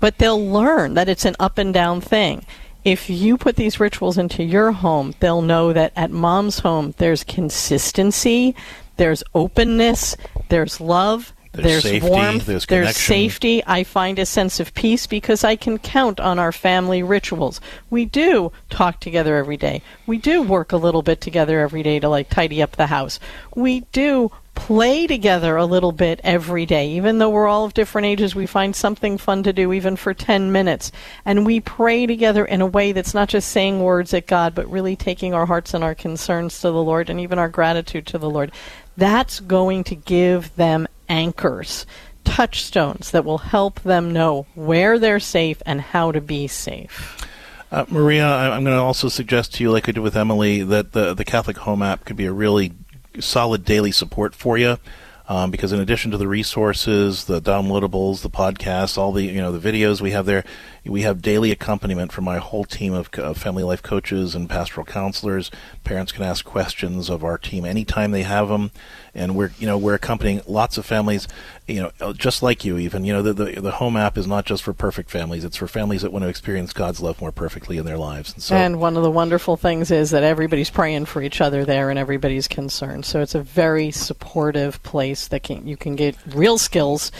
But they'll learn that it's an up and down thing. If you put these rituals into your home, they'll know that at mom's home there's consistency, there's openness, there's love, there's, there's safety, warmth, there's there's safety. I find a sense of peace because I can count on our family rituals. We do talk together every day. We do work a little bit together every day to like tidy up the house. We do play together a little bit every day. Even though we're all of different ages, we find something fun to do even for 10 minutes. And we pray together in a way that's not just saying words at God, but really taking our hearts and our concerns to the Lord and even our gratitude to the Lord. That's going to give them anchors, touchstones that will help them know where they're safe and how to be safe. Uh, Maria, I'm going to also suggest to you, like I did with Emily, that the the Catholic Home app could be a really solid daily support for you. Um, because in addition to the resources, the downloadables, the podcasts, all the you know the videos we have there, we have daily accompaniment from my whole team of, family life coaches and pastoral counselors. Parents can ask questions of our team anytime they have them, and we're you know we're accompanying lots of families, you know uh, just like you even you know the, the the home app is not just for perfect families; it's for families that want to experience God's love more perfectly in their lives. And so and one of the wonderful things is that everybody's praying for each other there and everybody's concerned. So it's a very supportive place that can you can get real skills,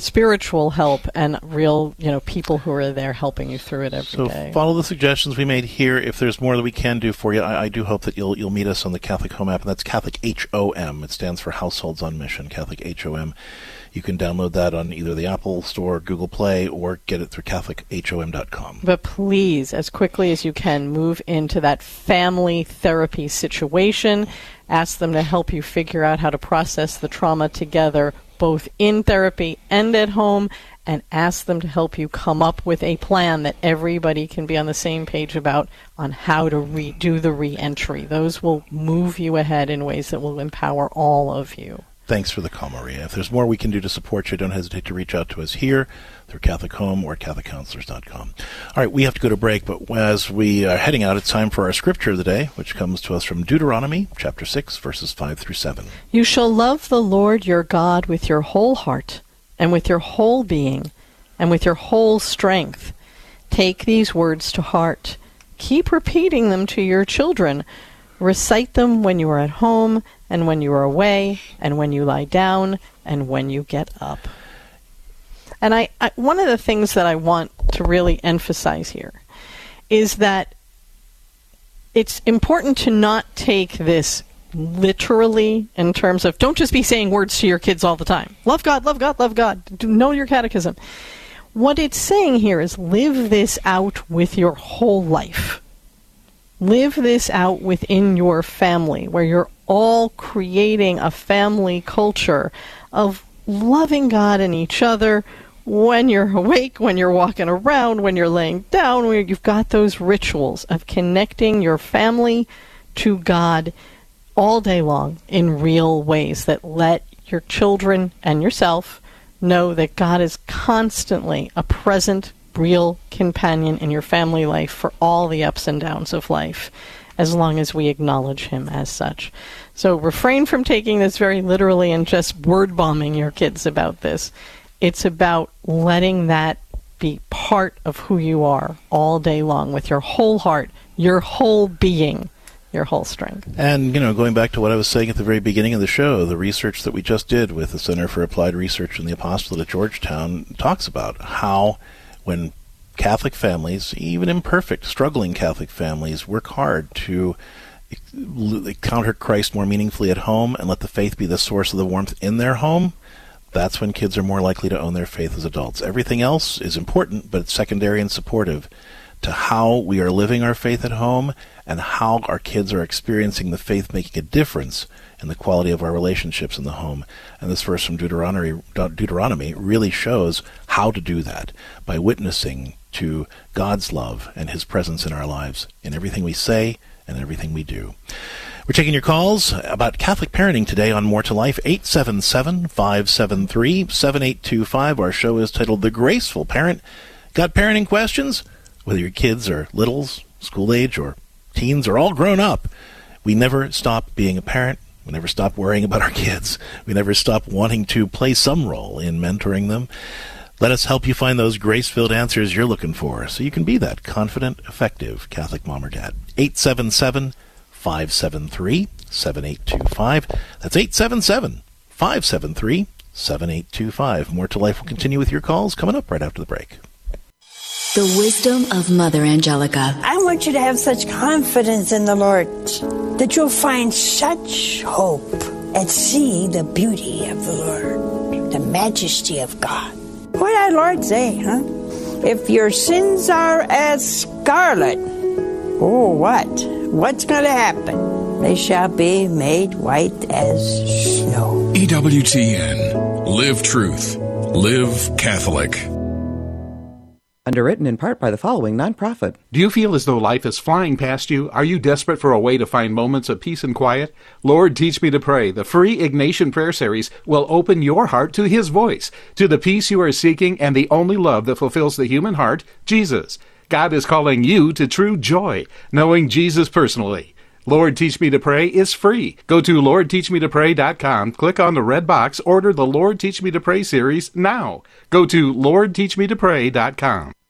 spiritual help, and real you know people who are there helping you through it every day. so follow the suggestions we made here. If there's more that we can do for you, I, I do hope that you'll you'll meet us on the Catholic Home app, and that's Catholic H O M. It stands for Households on Mission. Catholic H O M. You can download that on either the Apple Store, Google Play, or get it through CatholicHOM.com. But please, as quickly as you can, move into that family therapy situation. Ask them to help you figure out how to process the trauma together, both in therapy and at home, and ask them to help you come up with a plan that everybody can be on the same page about on how to redo the reentry. Those will move you ahead in ways that will empower all of you. Thanks for the call, Maria. If there's more we can do to support you, don't hesitate to reach out to us here through Catholic Home or CatholicCounselors.com. All right, we have to go to break, but as we are heading out, it's time for our scripture of the day, which comes to us from Deuteronomy chapter 6, verses 5 through 7. You shall love the Lord your God with your whole heart, and with your whole being, and with your whole strength. Take these words to heart. Keep repeating them to your children. Recite them when you are at home, and when you are away, and when you lie down, and when you get up. And I, I one of the things that I want to really emphasize here is that it's important to not take this literally in terms of don't just be saying words to your kids all the time. Love God, love God, love God. Know your catechism. What it's saying here is live this out with your whole life. Live this out within your family where you're all creating a family culture of loving God and each other. When you're *laughs* awake, when you're walking around, when you're laying down, where you've got those rituals of connecting your family to God all day long in real ways that let your children and yourself know that God is constantly a present, real companion in your family life for all the ups and downs of life, as long as we acknowledge Him as such. So refrain from taking this very literally and just word bombing your kids about this. It's about letting that be part of who you are all day long with your whole heart, your whole being, your whole strength. And, you know, going back to what I was saying at the very beginning of the show, the research that we just did with the Center for Applied Research in the Apostolate at Georgetown talks about how when Catholic families, even imperfect, struggling Catholic families, work hard to encounter Christ more meaningfully at home and let the faith be the source of the warmth in their home, that's when kids are more likely to own their faith as adults. Everything else is important, but it's secondary and supportive to how we are living our faith at home and how our kids are experiencing the faith making a difference in the quality of our relationships in the home. And this verse from Deuteronomy, Deuteronomy really shows how to do that by witnessing to God's love and His presence in our lives in everything we say and everything we do. We're taking your calls about Catholic parenting today on More to Life, 877-573-7825. Our show is titled The Graceful Parent. Got parenting questions? Whether your kids are littles, school age, or teens, or all grown up, we never stop being a parent. We never stop worrying about our kids. We never stop wanting to play some role in mentoring them. Let us help you find those grace filled answers you're looking for so you can be that confident, effective Catholic mom or dad. 877 573 7825. That's 877 573 7825. More to Life will continue with your calls coming up right after the break. The wisdom of Mother Angelica. I want you to have such confidence in the Lord that you'll find such hope and see the beauty of the Lord, the majesty of God. What did our Lord say, huh? If your sins are as scarlet, oh, what? What's going to happen? They shall be made white as snow. EWTN. Live truth. Live Catholic. Underwritten in part by the following nonprofit. Do you feel as though life is flying past you? Are you desperate for a way to find moments of peace and quiet? Lord, teach me to pray. The free Ignatian Prayer Series will open your heart to His voice, to the peace you are seeking, and the only love that fulfills the human heart, Jesus. God is calling you to true joy, knowing Jesus personally. Lord Teach Me to Pray is free. Go to LordTeachMeToPray.com, click on the red box, order the Lord Teach Me to Pray series now. Go to LordTeachMeToPray.com.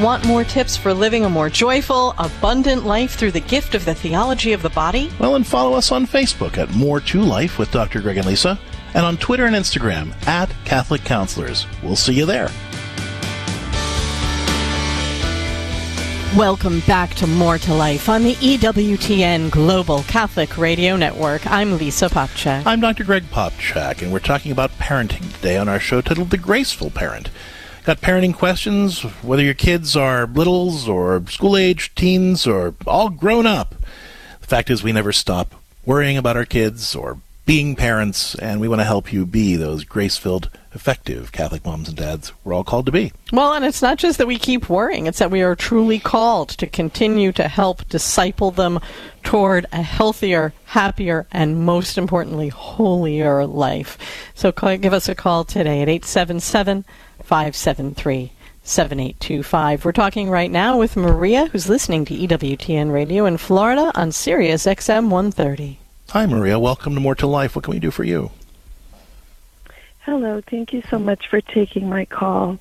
Want more tips for living a more joyful, abundant life through the gift of the theology of the body? Well, and follow us on Facebook at More to Life with Dr. Greg and Lisa, and on Twitter and Instagram at Catholic Counselors. We'll see you there. Welcome back to More to Life on the EWTN Global Catholic Radio Network. I'm Lisa Popcak. I'm Dr. Greg Popcak, and we're talking about parenting today on our show titled The Graceful Parent. Got parenting questions, whether your kids are littles or school age, teens, or all grown up. The fact is, we never stop worrying about our kids or being parents, and we want to help you be those grace filled, effective Catholic moms and dads we're all called to be. Well, and it's not just that we keep worrying, it's that we are truly called to continue to help disciple them toward a healthier, happier, and most importantly, holier life. So call, give us a call today at 877 573 7825. We're talking right now with Maria, who's listening to EWTN Radio in Florida on Sirius XM 130. Hi, Maria. Welcome to More to Life. What can we do for you? Hello. Thank you so much for taking my call.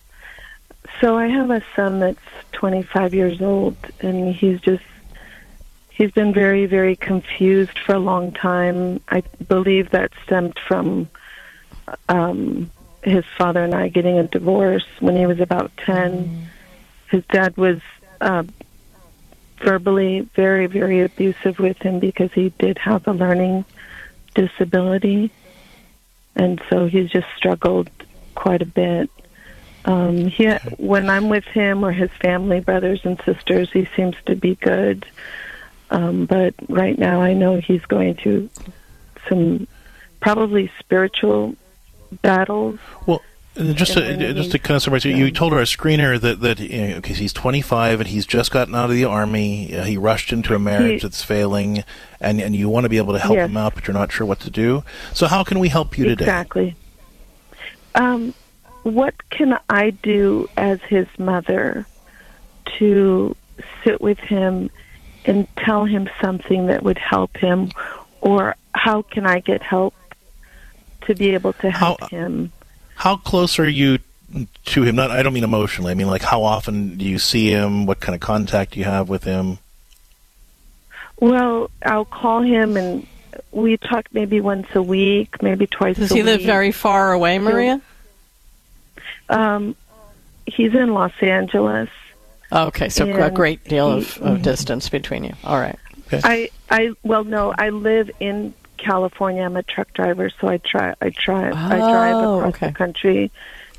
So I have a son that's 25 years old, and he's just he's been very, very confused for a long time. I believe that stemmed from um, his father and I getting a divorce when he was about 10. His dad was uh, verbally very, very abusive with him because he did have a learning disability. And so he's just struggled quite a bit. Um, he, when I'm with him or his family, brothers and sisters, he seems to be good. Um, but right now, I know he's going through some probably spiritual battles. Well, just to, just to kind of summarize, you told our screener that that you know, okay, he's 25 and he's just gotten out of the army. Uh, he rushed into a marriage He- that's failing, and and you want to be able to help Yes. him out, but you're not sure what to do. So how can we help you today? Exactly. Um, what can I do as his mother to sit with him and tell him something that would help him, or how can I get help to be able to help him? How close are you to him? Not, I don't mean emotionally. I mean like how often do you see him? What kind of contact do you have with him? Well, I'll call him and we talk maybe once a week, maybe twice Does a he week. live very far away, Maria? Um, he's in Los Angeles. Okay, so a great deal of, he- of distance between you. All right. I I well no, I live in California. I'm a truck driver, so I try I try I drive Oh, across okay. the country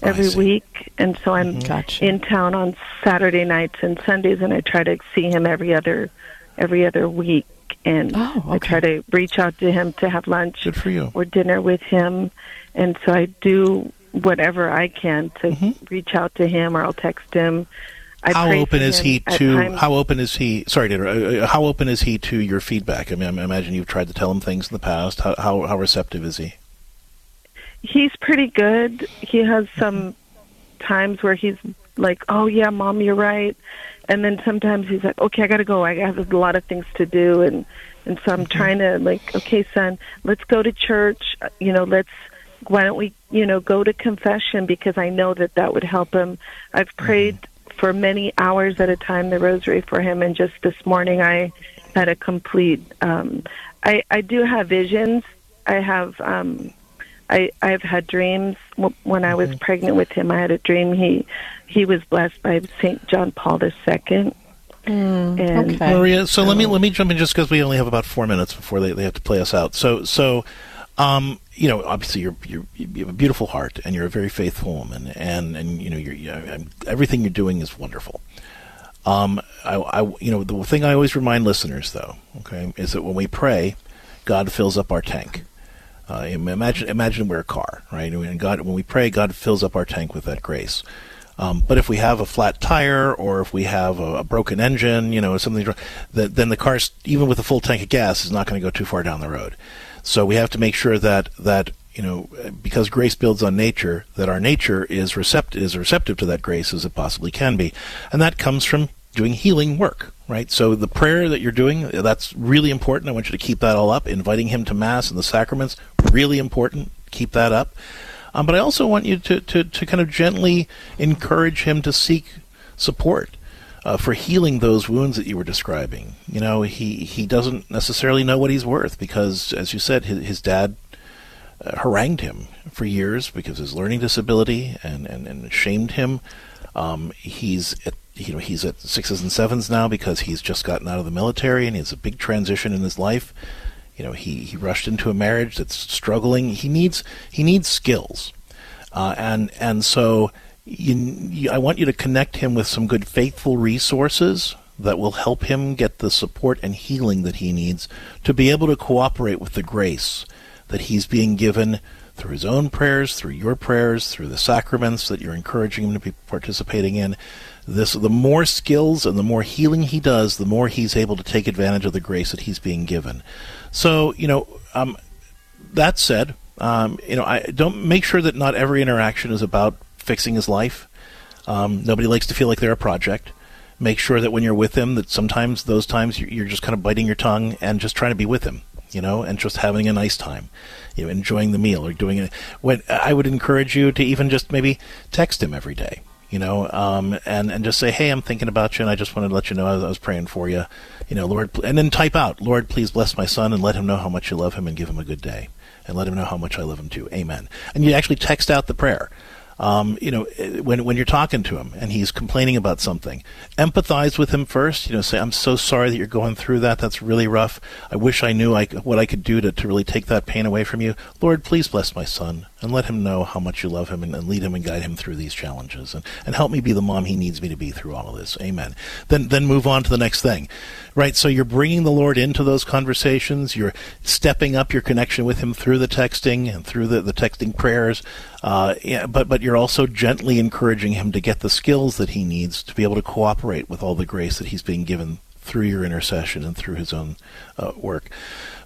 oh, every week, and so I'm mm-hmm. Gotcha. in town on Saturday nights and Sundays, and I try to see him every other every other week. And oh, I try to reach out to him to have lunch Good for you. or dinner with him, and so I do whatever I can to mm-hmm. reach out to him, or I'll text him. I how open is he to? How open is he? Sorry, to uh, uh, how open is he to your feedback? I mean, I imagine you've tried to tell him things in the past. How how, how receptive is he? He's pretty good. He has some times where he's like, "Oh yeah, mom, you're right," and then sometimes he's like, "Okay, I gotta go. I have a lot of things to do," and and so I'm trying to like, "Okay, son, let's go to church. You know, let's why don't we, you know, go to confession because I know that that would help him. I've prayed for many hours at a time the rosary for him, and just this morning I had a complete. Um, I I do have visions. I have. Um, I I've had dreams when I was pregnant with him. I had a dream he he was blessed by Saint John Paul II. and Maria, so let me let me jump in just because we only have about four minutes before they, they have to play us out. So so, um, you know, obviously you're, you're you have a beautiful heart and you're a very faithful woman, and and you know you're, you I'm- everything you're doing is wonderful. Um, I, I you know the thing I always remind listeners though, okay, is that when we pray, God fills up our tank. Uh, imagine imagine we're a car, right? And God, when we pray, God fills up our tank with that grace. Um, but if we have a flat tire or if we have a, a broken engine, you know, something, that then the car, even with a full tank of gas, is not going to go too far down the road. So we have to make sure that that you know, because grace builds on nature, that our nature is receptive is receptive to that grace as it possibly can be, and that comes from doing healing work, right? So the prayer that you're doing, that's really important. I want you to keep that all up. Inviting him to mass and the sacraments, really important. Keep that up. Um, but I also want you to, to, to kind of gently encourage him to seek support uh, for healing those wounds that you were describing. You know, he, he doesn't necessarily know what he's worth because, as you said, his, his dad uh, harangued him for years because of his learning disability and, and, and shamed him. Um, he's at, you know he's at sixes and sevens now because he's just gotten out of the military and he has a big transition in his life. You know he, he rushed into a marriage that's struggling. He needs he needs skills, uh, and and so you, you, I want you to connect him with some good faithful resources that will help him get the support and healing that he needs to be able to cooperate with the grace that he's being given through his own prayers, through your prayers, through the sacraments that you're encouraging him to be participating in. This the more skills and the more healing he does, the more he's able to take advantage of the grace that he's being given. So, you know, um, that said, um, you know, I don't make sure that not every interaction is about fixing his life. Um, nobody likes to feel like they're a project. Make sure that when you're with him, that sometimes those times you're, just kind of biting your tongue and just trying to be with him, you know, and just having a nice time, you know, enjoying the meal or doing it. When I would encourage you to even just maybe text him every day, you know, um, and and just say, hey, I'm thinking about you, and I just wanted to let you know I was, I was praying for you, you know, Lord, and then type out, Lord, please bless my son and let him know how much you love him and give him a good day, and let him know how much I love him too. Amen. And you actually text out the prayer. Um, you know, when when you're talking to him and he's complaining about something, empathize with him first. You know, say, "I'm so sorry that you're going through that. That's really rough. I wish I knew I, what I could do to, to really take that pain away from you. Lord, please bless my son and let him know how much you love him and, and, lead him and guide him through these challenges and, and help me be the mom he needs me to be through all of this. Amen. Then, then move on to the next thing. Right. So you're bringing the Lord into those conversations. You're stepping up your connection with him through the texting and through the, the texting prayers. Uh, yeah, but, but you're also gently encouraging him to get the skills that he needs to be able to cooperate with all the grace that he's being given through your intercession and through his own uh, work.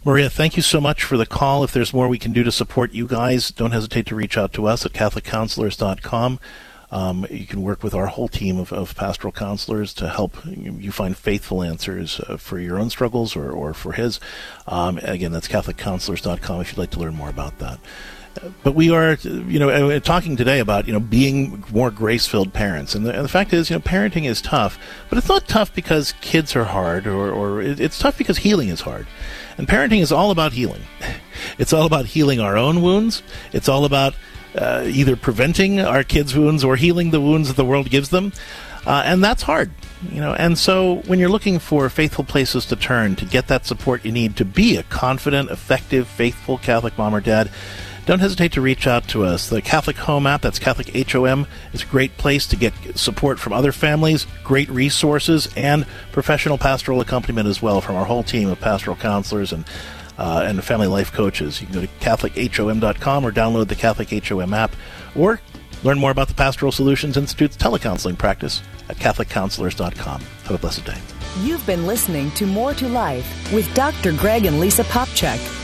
Maria, thank you so much for the call. If there's more we can do to support you guys, don't hesitate to reach out to us at CatholicCounselors.com. Um, you can work with our whole team of, of pastoral counselors to help you find faithful answers uh, for your own struggles or, or for his. Um, again, that's CatholicCounselors.com if you'd like to learn more about that but we are, you know, uh, talking today about you know being more grace-filled parents, and the, and the, fact is, you know, parenting is tough, but it's not tough because kids are hard, or, or it's tough because healing is hard, and parenting is all about healing. *laughs* It's all about healing our own wounds. It's all about uh, either preventing our kids' wounds or healing the wounds that the world gives them, uh, and that's hard. You know, and so when you're looking for faithful places to turn to get that support you need to be a confident, effective, faithful Catholic mom or dad, don't hesitate to reach out to us. The Catholic Home app, that's Catholic HOM, is a great place to get support from other families, great resources, and professional pastoral accompaniment as well from our whole team of pastoral counselors and uh, and family life coaches. You can go to CatholicHOM.com or download the Catholic HOM app, or learn more about the Pastoral Solutions Institute's telecounseling practice at CatholicCounselors.com. Have a blessed day. You've been listening to More to Life with Dr. Greg and Lisa Popcak.